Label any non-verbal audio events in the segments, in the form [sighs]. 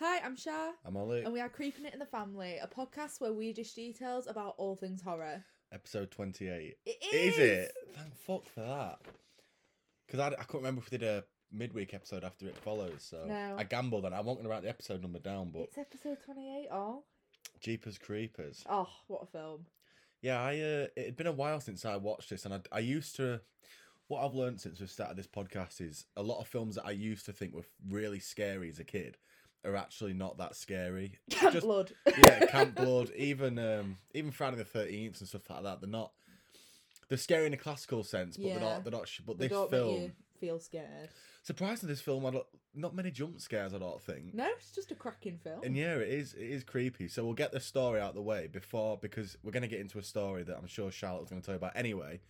Hi, I'm Shah, I'm Ollie. and we are Creeping It in the Family, a podcast where we dish details about all things horror. Episode 28. It Is is! it? Thank fuck for that. Because I, I couldn't remember if we did a midweek episode after it follows. So No. I gambled and I wasn't going to write the episode number down, but It's episode 28, oh. Jeepers Creepers. Oh, what a film. Yeah, I uh, it had been a while since I watched this, and I, I used to. What I've learned since we've started this podcast is a lot of films that I used to think were really scary as a kid are actually not that scary. [laughs] Camp Just- Blood. [laughs] yeah, Camp Blood, even um, even Friday the Thirteenth and stuff like that. They're not. They're scary in a classical sense, but they're not. They're not. But They this don't film, feel scared. surprisingly, this film, don't, not many jump scares. I don't think. No, it's just a cracking film. And yeah, it is. It is creepy. So we'll get the story out of the way before because we're going to get into a story that I'm sure Charlotte's going to tell you about anyway.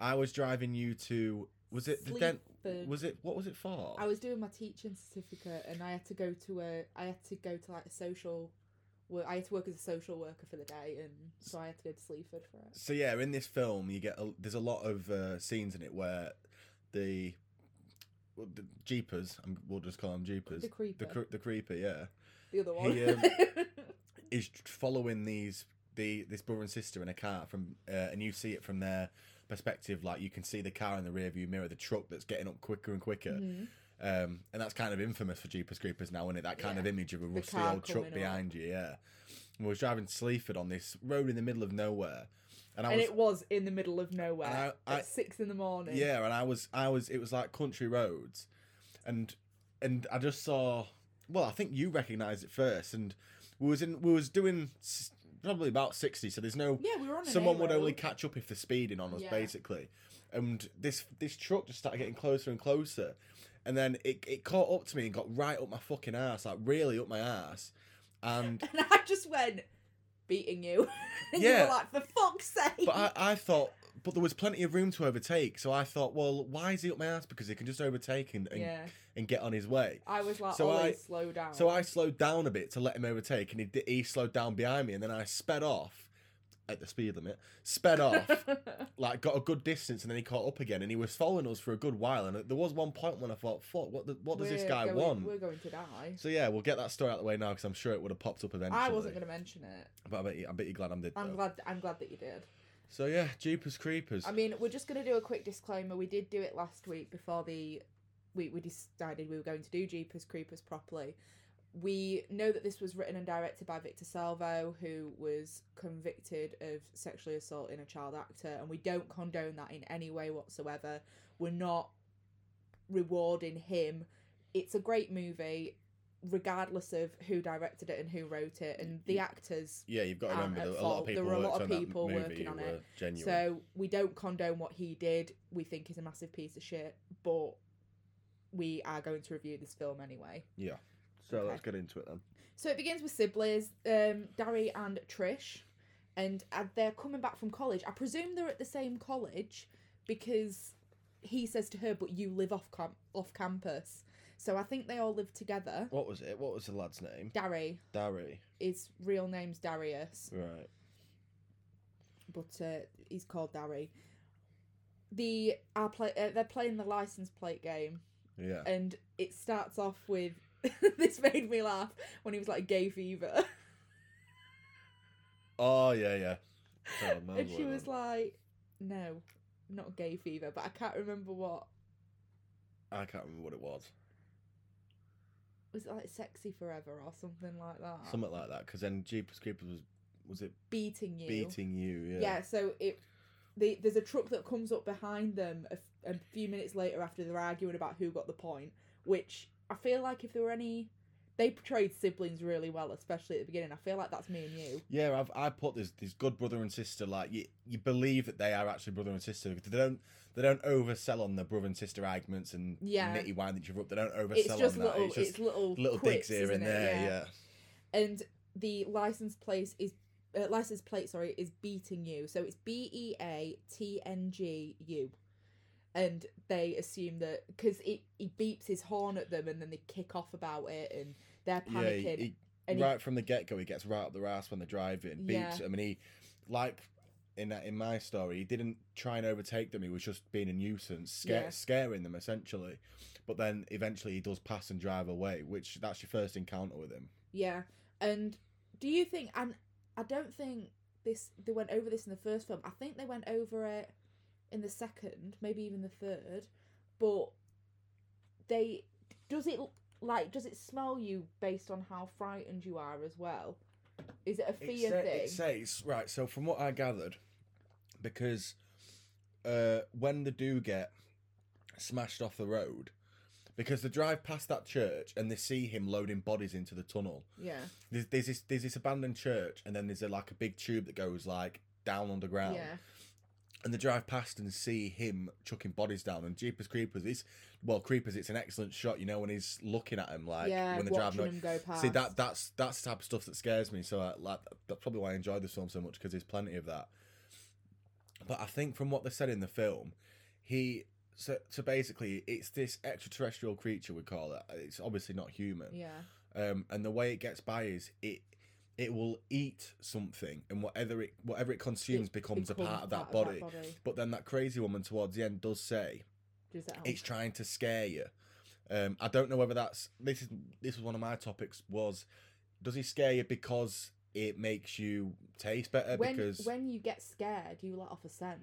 I was driving you to. Was it the dent? Sleaford. Was it what was it for? I was doing my teaching certificate and I had to go to a I had to go to like a social work I had to work as a social worker for the day and so I had to go to Sleaford for it. So yeah, in this film, you get a, there's a lot of uh, scenes in it where the, well, the jeepers, I'm, we'll just call them jeepers, The creeper. the, the creeper, yeah, The other one. He, um, [laughs] is following these the this brother and sister in a car from, uh, and you see it from their perspective. Like you can see the car in the rearview mirror, the truck that's getting up quicker and quicker. Mhm. Um, and that's kind of infamous for Jeepers Creepers now, isn't it? That kind of image of a rusty old truck up. behind you, yeah. And we was driving to Sleaford on this road in the middle of nowhere, and I and was it was in the middle of nowhere I- I- at six in the morning. Yeah, and I was, I was, it was like country roads, and and I just saw. Well, I think you recognised it first, and we was in, we was doing probably about sixty. So there's no. Yeah, we were on Someone would only catch up if they're speeding on us, Yeah. basically. And this this truck just started getting closer and closer, and then it it caught up to me and got right up my fucking ass, like really up my ass, and [laughs] And I just went beating you. [laughs] and you Yeah. were like, for fuck's sake. But I, I thought, but there was plenty of room to overtake. So I thought, well, why is he up my ass? Because he can just overtake and, and, yeah. and get on his way. I was like, So Ollie, I- slow down. So I slowed down a bit to let him overtake, and he, di- he slowed down behind me, and then I sped off at the speed limit, sped off, [laughs] like got a good distance, and then he caught up again, and he was following us for a good while. And there was one point when I thought, fuck, what, the, what does this We're guy going- want? We're going to die. So yeah, we'll get that story out of the way now because I'm sure it would have popped up eventually. I wasn't going to mention it. But I bet, you, I bet you're glad I did. I'm though. glad. I'm glad that you did. So yeah, Jeepers Creepers. I mean, we're just going to do a quick disclaimer. We did do it last week before the we we decided we were going to do Jeepers Creepers properly. We know that this was written and directed by Victor Salva, who was convicted of sexually assaulting a child actor, and we don't condone that in any way whatsoever. We're not rewarding him. It's a great movie, regardless of who directed it and who wrote it, and the actors yeah, you've got to remember at that a lot of people There were a lot of people movie working on it. Genuine. So we don't condone what he did. We think he's a massive piece of shit, but we are going to review this film anyway. yeah. So Okay. let's get into it then. So it begins with siblings, um, Dari and Trish, and uh, they're coming back from college. I presume they're at the same college because he says to her, "But you live off cam- off campus." So I think they all live together. What was it? What was the lad's name? Dari, Darry. his real name's Darius. Right. but uh, he's called Dari. The are play uh, they're playing the license plate game, Yeah. and it starts off with [laughs] this made me laugh when he was like gay fever, [laughs] Oh yeah, yeah. Oh, [laughs] man, and she was like, "No, not gay fever," but I can't remember what I can't remember what it was. Was it like sexy forever or something like that. Something like that. Because then Jeepers Creepers was was it beating you. beating you? Yeah. Yeah, so it the there's a truck that comes up behind them a, f- a few minutes later after they're arguing about who got the point, which I feel like if there were any they portrayed siblings really well, especially at the beginning. I feel like that's me and you. Yeah, I've I put this this good brother and sister like you you believe that they are actually brother and sister. They don't they don't oversell on the brother and sister arguments and Yeah. nitty wind each other up. They don't oversell It's just on little that. It's just it's little little quips, digs here and there. Yeah. And the license plate is uh, license plate, sorry, is beating you. So it's B E A T N G U. And they assume that because he, he beeps his horn at them and then they kick off about it and they're Yeah, panicking. he, he- he- right from the get go, he gets right up their ass when they're driving. Beats Yeah. them, and he, like in that in my story, he didn't try and overtake them. He was just being a nuisance, scare, Yeah. scaring them essentially. But then eventually he does pass and drive away, which that's your first encounter with him. Yeah, and do you think? And I don't think this they went over this in the first film. I think they went over it in the second, maybe even the third. But they does it like does it smell you based on how frightened you are as well? Is it a fear it, sa- thing? it says right. So from what I gathered, because uh, when they do get smashed off the road, because they drive past that church and they see him loading bodies into the tunnel. yeah, There's, there's this there's this abandoned church, and then there's a, like a big tube that goes like down underground. yeah, And they drive past and see him chucking bodies down. And Jeepers Creepers, it's well, Creepers, it's an excellent shot. You know when he's looking at him, like yeah. when they're watching driving. them go past. See that that's that's the type of stuff that scares me. So I, like that's probably why I enjoy this film so much because there's plenty of that. But I think from what they said in the film, he so so basically it's this extraterrestrial creature we call it. It's obviously not human. Yeah, Um, and the way it gets by is it it will eat something, and whatever it whatever it consumes It becomes, a becomes part of that part body. of that body. But then that crazy woman towards the end does say Does that it's trying to scare you. Um, I don't know whether that's this is this was one of my topics was does he scare you because it makes you taste better when because when you get scared, you let off a scent.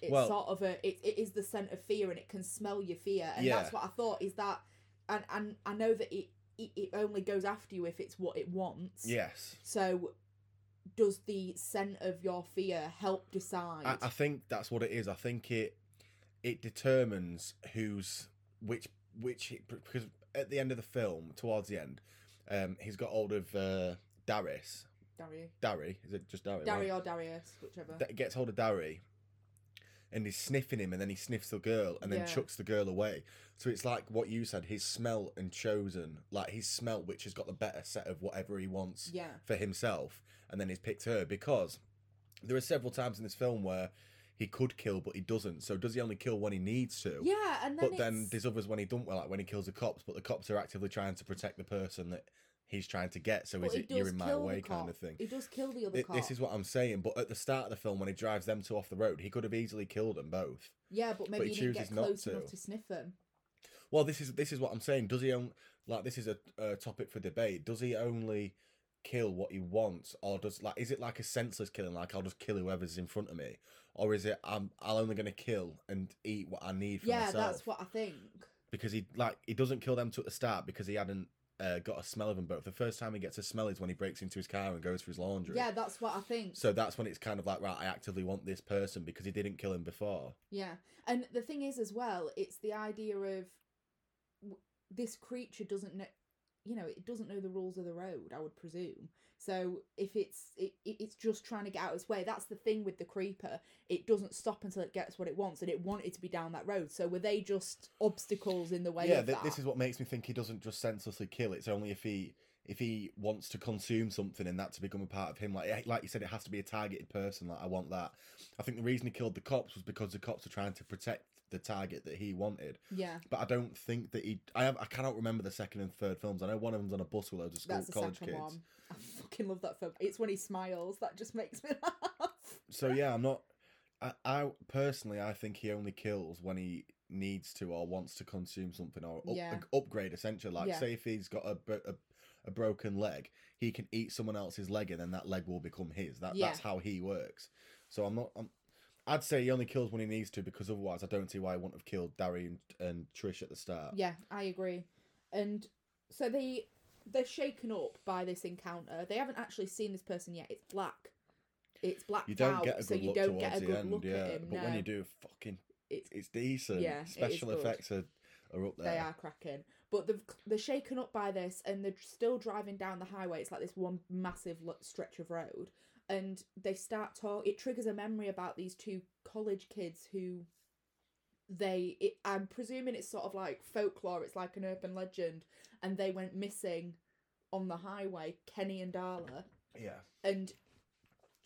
It's Well- sort of a it, it is the scent of fear, and it can smell your fear, and Yeah. that's what I thought is that, and and I know that it, it it only goes after you if it's what it wants. yes So, does the scent of your fear help decide? I, I think that's what it is. I think it it determines who's which which because at the end of the film towards the end um he's got hold of uh Darius Dari, Dari is it just Dari Dari right? or Darius, whichever. Da- gets hold of Dari and he's sniffing him and then he sniffs the girl and then Yeah. chucks the girl away. So it's like what you said, his smell and chosen, like his smell which has got the better set of whatever he wants yeah, for himself and then he's picked her because there are several times in this film where he could kill but he doesn't. So does he only kill when he needs to? yeah, and then But then it's- there's others when he don't well, like when he kills the cops, but the cops are actively trying to protect the person that he's trying to get. So but is it you're in my way kind of thing? He does kill the other Th- cop. This is what I'm saying. But at the start of the film, when he drives them two off the road, he could have easily killed them both. yeah, but maybe he he didn't get not close to. enough to sniff them. Well, this is this is what I'm saying. Does he own like this is a, a topic for debate? Does he only kill what he wants, or does like is it like a senseless killing? Like I'll just kill whoever's in front of me, or is it I'm I'm only going to kill and eat what I need for Yeah, myself? Yeah, that's what I think. because he like he doesn't kill them at the start because he hadn't uh, got a smell of them both. The first time he gets a smell is when he breaks into his car and goes for his laundry. Yeah, that's what I think. So that's when it's kind of like right, I actively want this person because he didn't kill him before. Yeah, and the thing is as well, it's the idea of w- this creature doesn't know, you know, it doesn't know the rules of the road. I would presume. So if it's it, it- it's just trying to get out of its way, that's the thing with the creeper. It doesn't stop until it gets what it wants, and it wanted to be down that road. So were they just obstacles in the way yeah, th- that? this is what makes me think he doesn't just senselessly kill. It's only if he if he wants to consume something and that to become a part of him. Like eh, like you said, it has to be a targeted person. Like I want that. I think the reason he killed the cops was because the cops were trying to protect the target that he wanted. yeah, But I don't think that he. I have. I cannot remember the second and third films. I know one of them's on a bus with loads of school that's the college second kids. one. I fucking love that film. It's when he smiles that just makes me [laughs] laugh. So yeah, I'm not. I, I personally, I think he only kills when he needs to or wants to consume something or up, Yeah. upgrade. Essentially, like Yeah. say if he's got a, a a broken leg, he can eat someone else's leg and then that leg will become his. That Yeah. that's how he works. So I'm not. I'm, I'd say he only kills when he needs to because otherwise I don't see why he wouldn't have killed Darry and, and Trish at the start. Yeah, I agree. And so they they're shaken up by this encounter. They haven't actually seen this person yet. It's black. It's blacked You don't out, get a so good you look don't towards get a the good end, look yeah. at him. but no. when you do, fucking, It's- it's decent. Yeah, special effects are, are up there. They are cracking. But they've, they're shaken up by this and they're still driving down the highway. It's like this one massive stretch of road. And they start talk. It triggers a memory about these two college kids who they. It, I'm presuming it's sort of like folklore. It's like an urban legend. And they went missing on the highway, Kenny and Darla. Yeah. And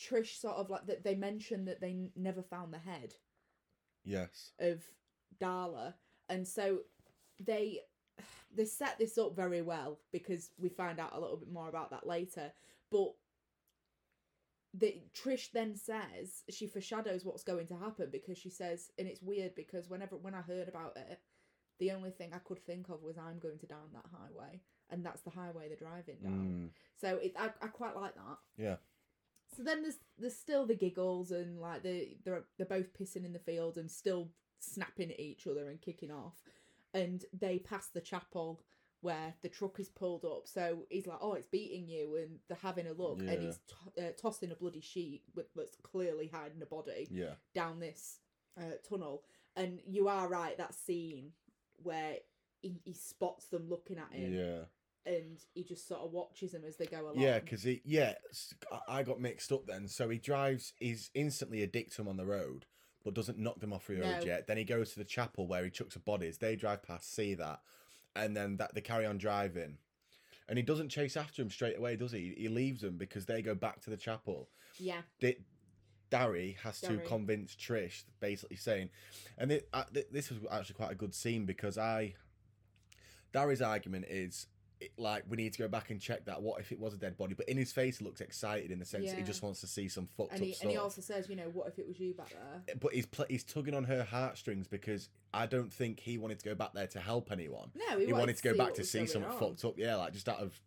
Trish sort of like that they mentioned that they n- never found the head Yes. of Darla, and so they they set this up very well because we find out a little bit more about that later. But the Trish then says she foreshadows what's going to happen because she says, and it's weird because whenever when I heard about it, the only thing I could think of was I'm going to down that highway, and that's the highway they're driving down. Mm, So it, I, I quite like that. yeah. So then there's there's still the giggles and like they they're they're both pissing in the field and still snapping at each other and kicking off, and they pass the chapel where the truck is pulled up. So he's like, "Oh, it's beating you," and they're having a look, Yeah. and he's to- uh, tossing a bloody sheet with that's clearly hiding a body Yeah. down this uh, tunnel. And you are right, that scene where he, he spots them looking at him, Yeah. and he just sort of watches them as they go along. Yeah, because he yeah, I got mixed up then. So he drives, he's instantly a dick to them on the road, but doesn't knock them off the road No. yet. Then he goes to the chapel where he chucks the bodies. They drive past, see that, and then that they carry on driving. And he doesn't chase after him straight away, does he? He leaves them because they go back to the chapel. yeah, Di- Darry has to convince Trish, basically saying, and it, uh, th- this was actually quite a good scene because I, Darry's argument is it, like we need to go back and check that. What if it was a dead body? But in his face, he looks excited in the sense that he just wants to see some fucked and up he, stuff. and he also says, you know, what if it was you back there? But he's pl- he's tugging on her heartstrings because I don't think he wanted to go back there to help anyone. No, He, wanted to go back to see something on. fucked up. Yeah, like just out of.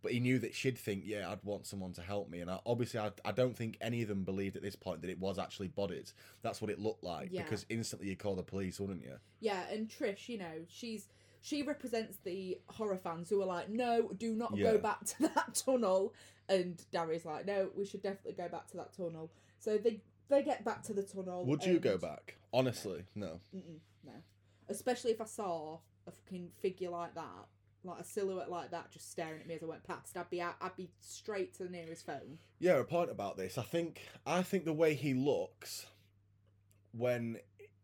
But he knew that she'd think, yeah, I'd want someone to help me, and I, obviously, I, I don't think any of them believed at this point that it was actually bodies. That's what it looked like Yeah. because instantly you call the police, wouldn't you? Yeah, and Trish, you know, she's she represents the horror fans who are like, no, do not Yeah. go back [laughs] to that tunnel. And Darry's like, no, we should definitely go back to that tunnel. So they they get back to the tunnel. Would you go back? Honestly, no. Mm-mm, no, especially if I saw a fucking figure like that, like a silhouette like that, just staring at me as I went past. I'd be out. I'd be straight to the nearest phone. Yeah, a point about this. I think I think the way he looks when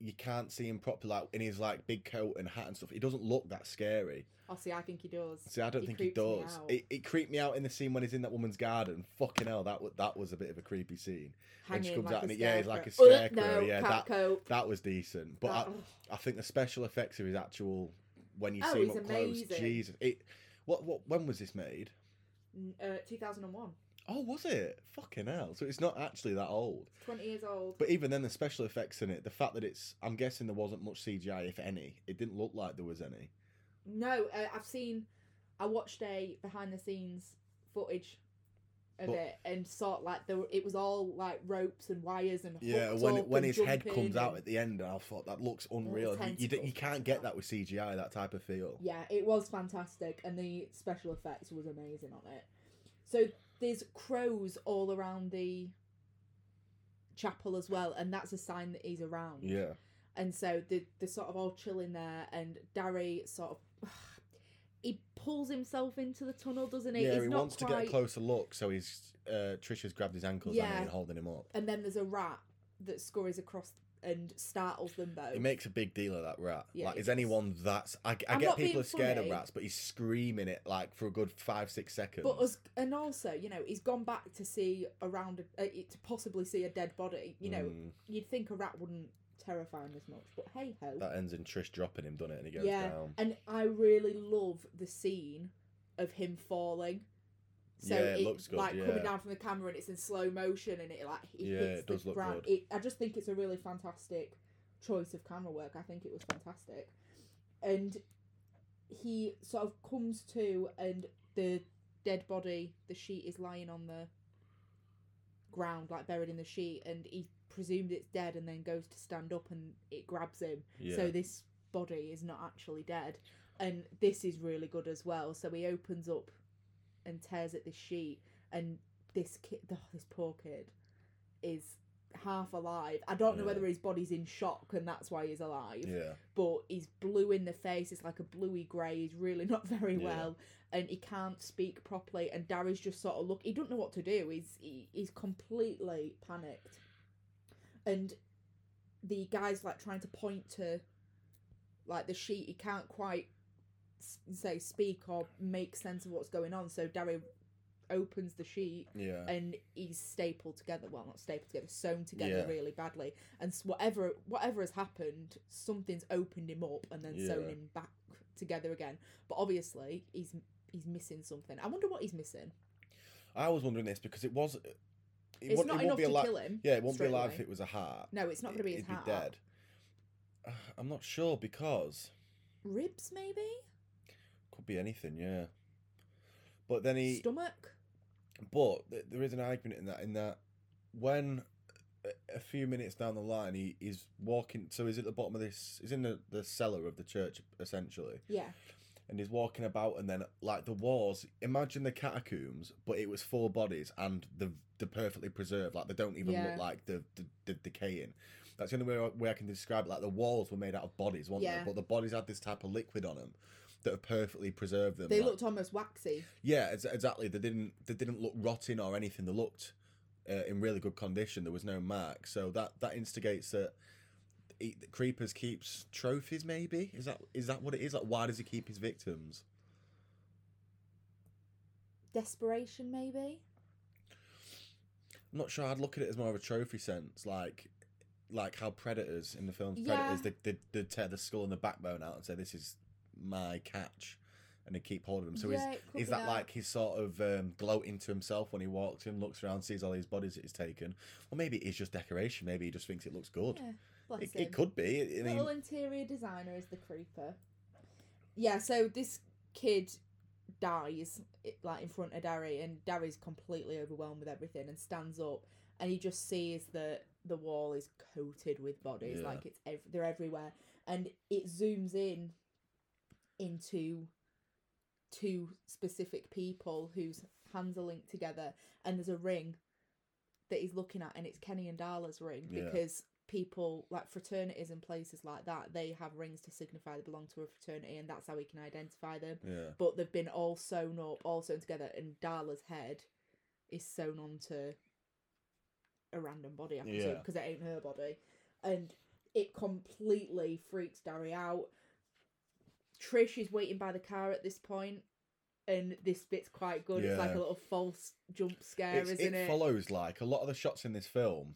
you can't see him properly, like in his like big coat and hat and stuff, he doesn't look that scary. Oh, see, I think he does. See, I don't He think he does. It, it creeped me out in the scene when he's in that woman's garden. Fucking hell, that was that was a bit of a creepy scene. When she comes like out and it- yeah, he's like a scarecrow. No, yeah, that-. That was decent, but That- I. I think the special effects of his actual when you Oh, see him up close. Jesus, it. What what when was this made? Uh, 2001. Oh, was it? Fucking hell! So it's not actually that old. 20 years old. But even then, the special effects in it, the fact that it's, I'm guessing there wasn't much CGI, if any. It didn't look like there was any. No, uh, I've seen. I watched a behind the scenes footage of But- it and saw like there. were- It was all like ropes and wires and Yeah, when when and his head comes out at the end, I thought that looks unreal. You, you, you can't get that with CGI, that type of feel. Yeah, it was fantastic, and the special effects was amazing on it. So there's crows all around the chapel as well, and that's a sign that he's around. Yeah. and so they they're sort of all chilling there, and Darry sort of [sighs] he pulls himself into the tunnel, doesn't he? Yeah, He's he wants to get a closer look, so he's uh, Trisha's grabbed his ankles Yeah. and holding him up. And then there's a rat that scurries across and startles them both. He makes a big deal of that rat. Yeah, like, is does. anyone that's? I, I get people are scared funny. of rats, but he's screaming it like for a good five, six seconds. But as, and also, you know, he's gone back to see around uh, to possibly see a dead body. You know, Mm, you'd think a rat wouldn't terrify him as much, but hey ho. that ends in Trish dropping him, doesn't it? And he goes Yeah, down. and I really love the scene of him falling. So Yeah, it looks good, like yeah. coming down from the camera and it's in slow motion and it like it Yeah, hits it does the look ground. good. It, I just think it's a really fantastic choice of camera work. I think it was fantastic, and he sort of comes to and the dead body, the sheet is lying on the ground, like buried in the sheet, and he presumed it's dead, and then goes to stand up and it grabs him. Yeah. So this body is not actually dead, and this is really good as well. So he opens up and tears at this sheet, and this kid, oh, this poor kid, is half alive. I don't know Yeah. whether his body's in shock and that's why he's alive yeah. but he's blue in the face. It's like a bluey grey. He's really [laughs] not very Yeah. well, and he can't speak properly. And Darry's just sort of look. He don't know what to do. He's he, he's completely panicked, and the guy's like trying to point to like the sheet. He can't quite say speak or make sense of what's going on. So Darry opens the sheet Yeah. and he's stapled together. Well, not stapled together, sewn together Yeah. really badly. And whatever whatever has happened, something's opened him up and then sewn him back together again. But obviously, he's he's missing something. I wonder what he's missing. I was wondering this because it was. It It's wouldn't- not it enough to ali- kill him. Yeah, it won't be alive away. if it was a heart. No, it's not going to be his It'd heart. be dead. [sighs] I'm not sure because Ribs, maybe. Could be anything. Yeah. But then he. Stomach. But th- there is an argument in that in that when a- few minutes down the line he is walking so he's at the bottom of this he's in the, the cellar of the church essentially Yeah. and he's walking about and then like the walls imagine the catacombs but it was four bodies and the the perfectly preserved like they don't even Yeah. look like the, the, the decaying that's the only way, way I can describe it like the walls were made out of bodies weren't Yeah. they but the bodies had this type of liquid on them that have perfectly preserved them They like- looked almost waxy. yeah, ex- exactly. They didn't they didn't look rotting or anything. They looked uh, in really good condition. There was no mark, so that that instigates that. He, Creepers keeps trophies. Maybe is that is that what it is? Like, why does he keep his victims? Desperation, maybe. I'm not sure. I'd look at it as more of a trophy sense, like like how predators in the films Yeah. predators they, they they tear the skull and the backbone out and say this is my catch, and they keep hold of him. So Yeah, is is that, that. like he's sort of um, gloating to himself when he walks in, looks around, sees all these bodies that he's taken? Or maybe it is just decoration. Maybe he just thinks it looks good. Yeah, it, it could be. I mean, Little interior designer is the creeper. Yeah, so this kid dies like in front of Darry, and Darry's completely overwhelmed with everything and stands up, and he just sees that the wall is coated with bodies, Yeah. like it's ev- they're everywhere, and it zooms in into two specific people whose hands are linked together, and there's a ring that he's looking at, and it's Kenny and Darla's ring Yeah. because people like fraternities and places like that they have rings to signify they belong to a fraternity, and that's how he can identify them. yeah, But they've been all sewn up, all sewn together, and Darla's head is sewn onto a random body, I presume, Yeah. because it ain't her body, and it completely freaks Darry out. Trish is waiting by the car at this point, and this bit's quite good. It's like a little false jump scare, It's- isn't it, it? follows like a lot of the shots in this film.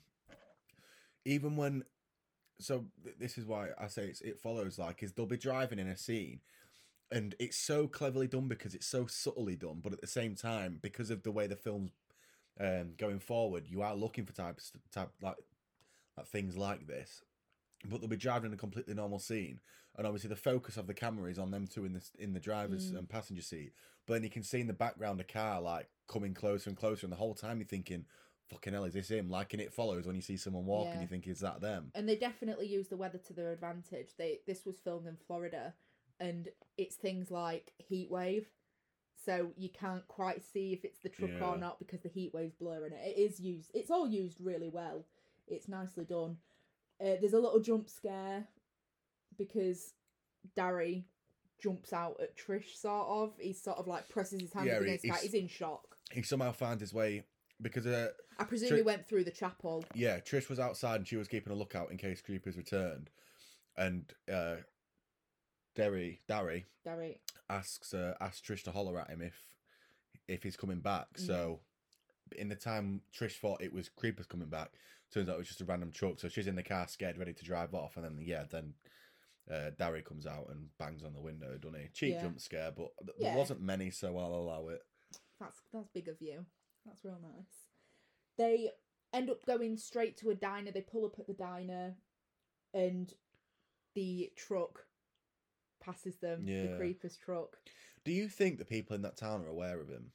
Even when, so th- this is why I say it's, it follows like is they'll be driving in a scene, and it's so cleverly done because it's so subtly done, but at the same time because of the way the film's um, going forward, you are looking for types type like like things like this. But they'll be driving in a completely normal scene, and obviously the focus of the camera is on them two in the in the driver's Mm. and passenger seat. But then you can see in the background a car like coming closer and closer, and the whole time you're thinking, "Fucking hell, is this him?" Like, and it follows when you see someone walking, Yeah. you think, "Is that them?" and they definitely use the weather to their advantage. They this was filmed in Florida, and it's things like heat wave, so you can't quite see if it's the truck Yeah. or not because the heat wave's blurring it. It is used. It's all used really well. It's nicely done. Uh, there's a little jump scare because Darry jumps out at Trish. Sort of. He sort of like presses his hands Yeah, up he- against the he's- He's in shock. He somehow finds his way because uh, I presume Tri- he went through the chapel. yeah, Trish was outside and she was keeping a lookout in case creepers returned, and uh, Derry Darry Darry. asks uh, asks Trish to holler at him if if he's coming back. Mm. So in the time Trish thought it was creepers coming back, turns out it was just a random truck. So she's in the car, scared, ready to drive off, and then yeah, then uh, Darry comes out and bangs on the window, doesn't he? Cheap Yeah. jump scare, but th- Yeah. there wasn't many, so I'll allow it. That's that's big of you. That's real nice. They end up going straight to a diner. They pull up at the diner, and the truck passes them. The Yeah. creeper's truck. Do you think the people in that town are aware of him?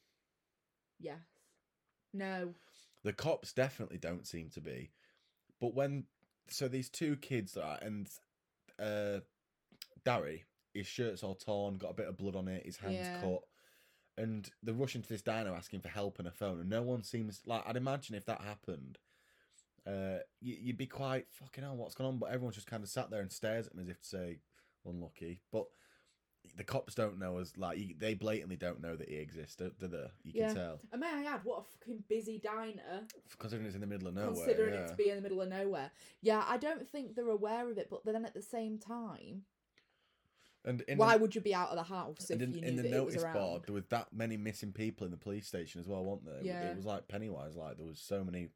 Yes. No. The cops definitely don't seem to be. But when so these two kids are and uh Darry, his shirt's all torn, got a bit of blood on it, his hands Yeah. cut. And they're rushing to this diner asking for help and a phone, and no one seems like I'd imagine if that happened, uh, you, you'd be quite fucking hell, what's going on? But everyone's just kind of sat there and stares at me as if to say, unlucky. But the cops don't know as like they blatantly don't know that he exists, do do they? You can Yeah. tell, And may I add, what a fucking busy diner, considering it's in the middle of nowhere. considering yeah. it to be in the middle of nowhere. Yeah, I don't think they're aware of it, but then at the same time, And in Why the, would you be out of the house if in, you knew in the that it was notice around? board, there was that many missing people in the police station as well, weren't there? It- Yeah. It was like Pennywise, like there was so many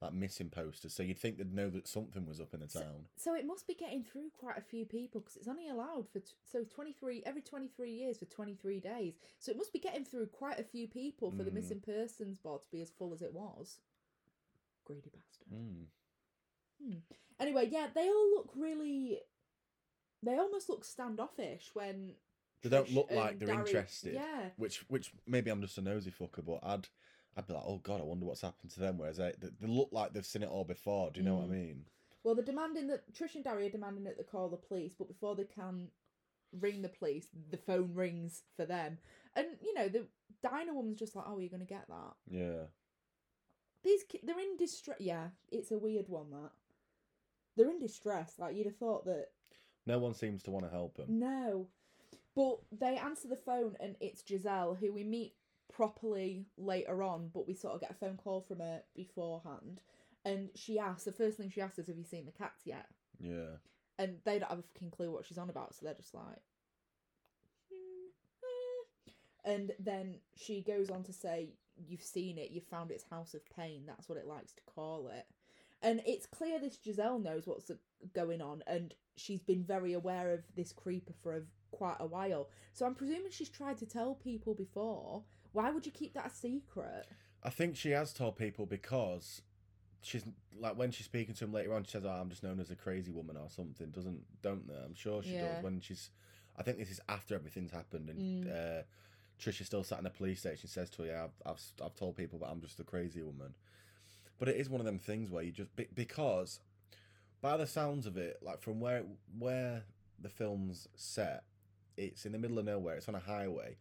like missing posters. So you'd think they'd know that something was up in the town. So it must be getting through quite a few people because it's only allowed for t- so twenty three every twenty three years for twenty three days. So it must be getting through quite a few people for the Mm. missing persons board to be as full as it was. Greedy bastard. Mm. Anyway, yeah, they all look really. They almost look standoffish when. They don't look like they're Darry- interested. Yeah, Which which maybe I'm just a nosy fucker, but I'd I'd be like, oh god, I wonder what's happened to them. Whereas they they, they look like they've seen it all before. Do you know what I Mm. mean? Well, they're demanding that Trish and Darry are demanding that they call the police, but before they can ring the police, the phone rings for them. And you know, the diner woman's just like, "Oh, you're gonna get that." Yeah. These ki- they're in distress. Yeah, it's a weird one that they're in distress. Like you'd have thought that No one seems to want to help them. no, but they answer the phone and it's Jezelle who we meet properly later on, but we sort of get a phone call from her beforehand. And she asks, the first thing she asks is, Have you seen the cats yet? Yeah. and they don't have a fucking clue what she's on about, so they're just like. "Hmm, eh." And then she goes on to say, You've seen it, you've found its house of pain, that's what it likes to call it. And it's clear this Jezelle knows what's going on, and she's been very aware of this creeper for a, quite a while. So I'm presuming she's tried to tell people before. Why would you keep that a secret? I think she has told people because she's like when she's speaking to him later on, she says, "Oh, I'm just known as a crazy woman or something." Doesn't don't they? I'm sure she Yeah. does when she's. I think this is after everything's happened, and Mm. uh, Trisha's still sat in the police station. Says to her, "Yeah, I've, I've I've told people that I'm just a crazy woman," but it is one of them things where you just because by the sounds of it, like from where where the film's set, it's in the middle of nowhere. It's on a highway,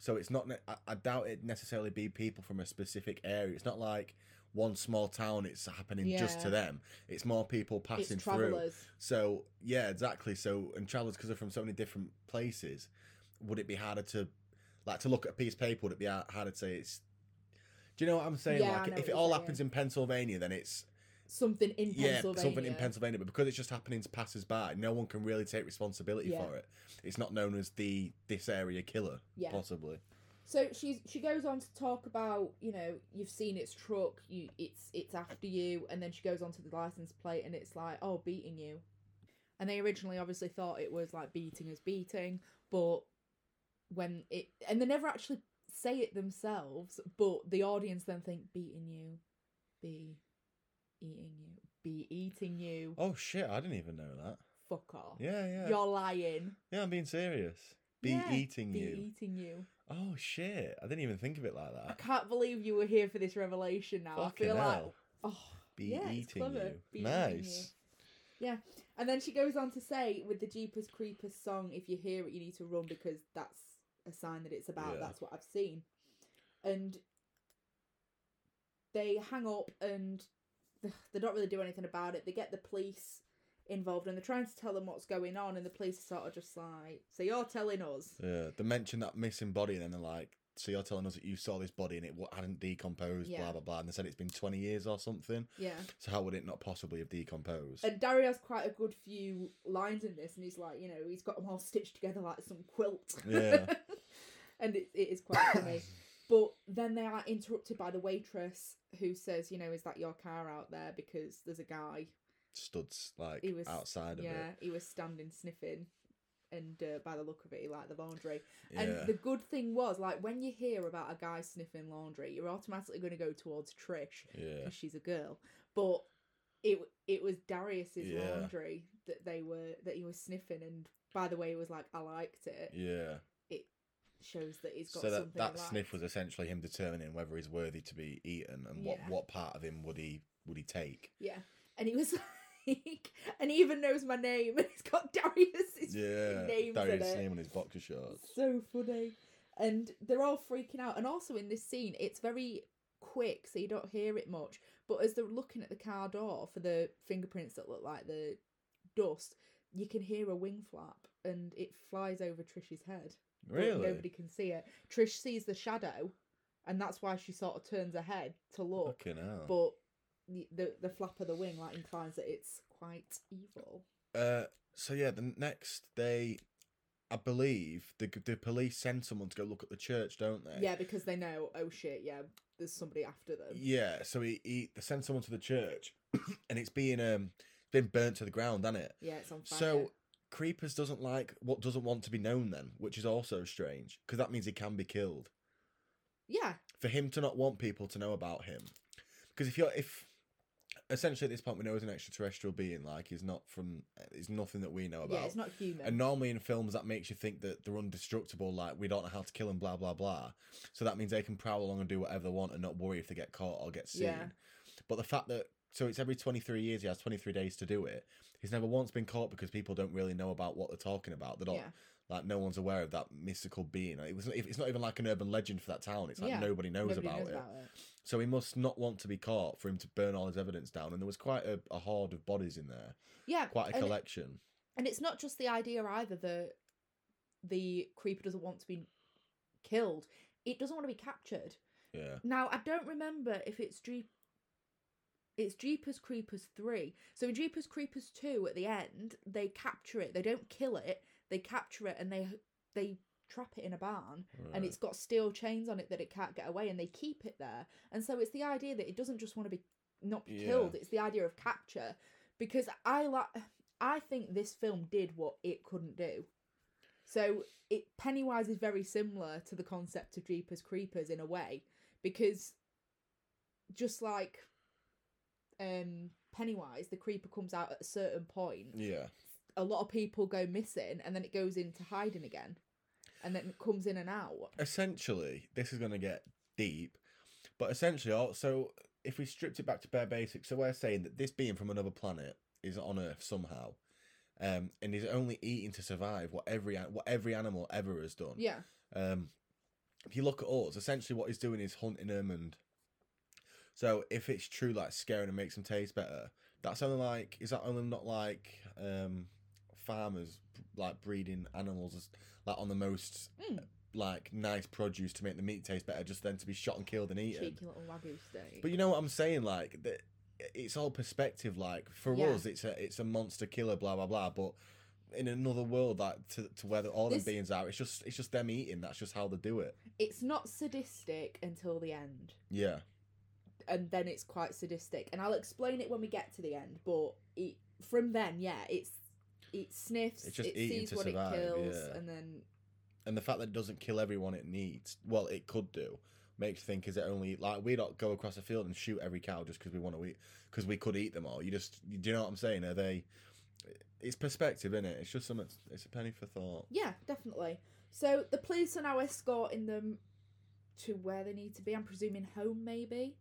so it's not. I, I doubt it necessarily be people from a specific area. It's not like one small town. It's happening just to them. It's more people passing through. So yeah, exactly. So and travelers because they're from so many different places, would it be harder to like to look at a piece of paper? Would it be harder to say it's? Do you know what I'm saying? Yeah, like if it all happens in Pennsylvania, then it's Something in yeah Pennsylvania. something in Pennsylvania. But because it's just happening to passers by, no one can really take responsibility Yeah. for it. It's not known as the this area killer, Yeah. possibly. So she's she goes on to talk about you know you've seen its truck you it's it's after you and then she goes on to the license plate and it's like oh beating you, and they originally obviously thought it was like beating as beating but when it and they never actually say it themselves but the audience then think beating you, be eating you, be eating you, Oh shit! I didn't even know that. fuck off, Yeah, yeah, you're lying, yeah. I'm being serious. Be Yeah, eating be you. eating you. Oh shit! I didn't even think of it like that. I that. can't believe you were here for this revelation now. Fucking I feel like oh Be yeah, it's eating clever. you. Be eating nice. Yeah. And then she goes on to say with the Jeepers Creepers song, if you hear it, you need to run because that's a sign that it's about. Yeah. That's what I've seen. And they hang up and [sighs] they don't really do anything about it. They get the police involved and they're trying to tell them what's going on, and the police are sort of just like, So you're telling us? Yeah, they mention that missing body, and then they're like, "So you're telling us that you saw this body and it hadn't decomposed, Yeah. blah blah blah." And they said it's been twenty years or something. Yeah. So how would it not possibly have decomposed? And Darry has quite a good few lines in this, and he's like, you know, he's got them all stitched together like some quilt. Yeah. [laughs] and it, it is quite funny. [laughs] But then they are interrupted by the waitress who says, you know, is that your car out there? Because there's a guy. Stood like He was outside of yeah, it. he was standing sniffing. And uh, by the look of it, he liked the laundry. Yeah. And the good thing was, like, when you hear about a guy sniffing laundry, you're automatically going to go towards Trish yeah. because she's a girl. But it it was Darius's Yeah. laundry that they were that he was sniffing, and by the way, it was like I liked it. Yeah. Shows that he's got So that something. that sniff was essentially him determining whether he's worthy to be eaten and what Yeah. what part of him would he would he take. Yeah, and he was [laughs] like, and he even knows my name, and [laughs] he's got Darius's Yeah. it. name on his boxer shorts. So funny. And they're all freaking out. And also in this scene, it's very quick, so you don't hear it much. But as they're looking at the car door for the fingerprints that look like the dust, you can hear a wing flap and it flies over Trish's head. Really? nobody can see it. Trish sees the shadow, and that's why she sort of turns her head to look. Fucking hell. But the, the the flap of the wing like implies that it's quite evil. Uh, so yeah, the next day, I believe the the police send someone to go look at the church, don't they? Yeah, because they know, oh shit, yeah, there's somebody after them. Yeah. So he, he they send someone to the church, [coughs] and it's being um been burnt to the ground, hasn't it? Yeah, it's on fire. So Creepers doesn't like what doesn't want to be known then, which is also strange because that means he can be killed. yeah, For him to not want people to know about him, because if you're if essentially at this point we know he's an extraterrestrial being, like he's not from, he's nothing that we know about. yeah, it's not human. And normally in films that makes you think that they're indestructible, like we don't know how to kill them, blah blah blah. So that means they can prowl along and do whatever they want and not worry if they get caught or get seen. Yeah. But the fact that so it's every twenty three years he has twenty three days to do it. He's never once been caught because people don't really know about what they're talking about. They don't Yeah. like no one's aware of that mystical being. It was it's not even like an urban legend for that town. It's like Yeah, nobody knows Nobody about knows it. about it. So he must not want to be caught for him to burn all his evidence down. And there was quite a, a horde of bodies in there, Yeah, quite a and, collection. and it's not just the idea either that the creeper doesn't want to be killed; it doesn't want to be captured. Yeah. Now, I don't remember if it's. It's Jeepers Creepers 3. So in Jeepers Creepers 2, at the end, they capture it. They don't kill it, they capture it and they they trap it in a barn. And it's got steel chains on it that it can't get away and they keep it there. And so it's the idea that it doesn't just want to be not be Yeah. killed, it's the idea of capture. Because I like I think this film did what it couldn't do. So it Pennywise is very similar to the concept of Jeepers Creepers in a way, because just like um Pennywise, the creeper comes out at a certain point. Yeah. A lot of people go missing, and then it goes into hiding again, and then it comes in and out. essentially, this is going to get deep, but essentially, also, if we stripped it back to bare basics, so we're saying that this being from another planet is on Earth somehow, um, and is only eating to survive what every what every animal ever has done. Yeah, Um, if you look at us, essentially what he's doing is hunting them, and so if it's true, like scaring and makes them taste better, that's only like is that only not like um farmers like breeding animals like on the most Mm. like nice produce to make the meat taste better, just then to be shot and killed and eaten. cheeky little wagyu steak. But you know what I'm saying? Like that, it's all perspective. Like for Yeah. us, it's a it's a monster killer, blah blah blah. But in another world, like to, to where all the beings are, it's just it's just them eating. That's just how they do it. it's not sadistic until the end, Yeah, and then it's quite sadistic. And I'll explain it when we get to the end. But it, from then, yeah, it's it sniffs, It's just it sees what survive, it kills, yeah. and then and the fact that it doesn't kill everyone it needs, well, it could do. Makes you think: is it only like we don't go across a field and shoot every cow just because we want to eat? Because we could eat them all. You just, do you know what I'm saying? Are they? It's perspective, isn't it? It's just something. It's a penny for thought. Yeah, definitely. So the police are now escorting them to where they need to be. I'm presuming home, maybe.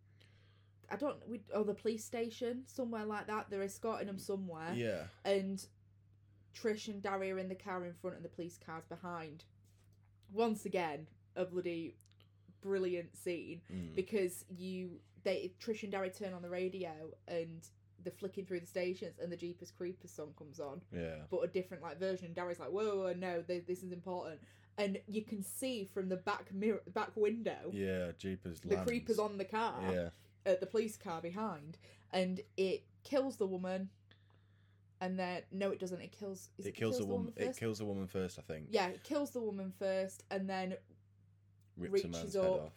I don't. We or the police station, somewhere like that. They're escorting them somewhere, Yeah, and Trish and Darry are in the car in front, and the police car's behind. Once again, a bloody brilliant scene Mm. because you they Trish and Darry turn on the radio and they're flicking through the stations, and the Jeepers Creepers song comes on yeah. but a different like version. And Darry's like, whoa, whoa, no, th- this is important. And you can see from the back mirror, back window, Yeah, Jeepers. the lands. creepers on the car, Yeah, uh, the police car behind, and it kills the woman. And then no, it doesn't. It kills. Is it kills the woman. It first? kills the woman first, I think. Yeah, it kills the woman first, and then rips a reaches man's head up. off.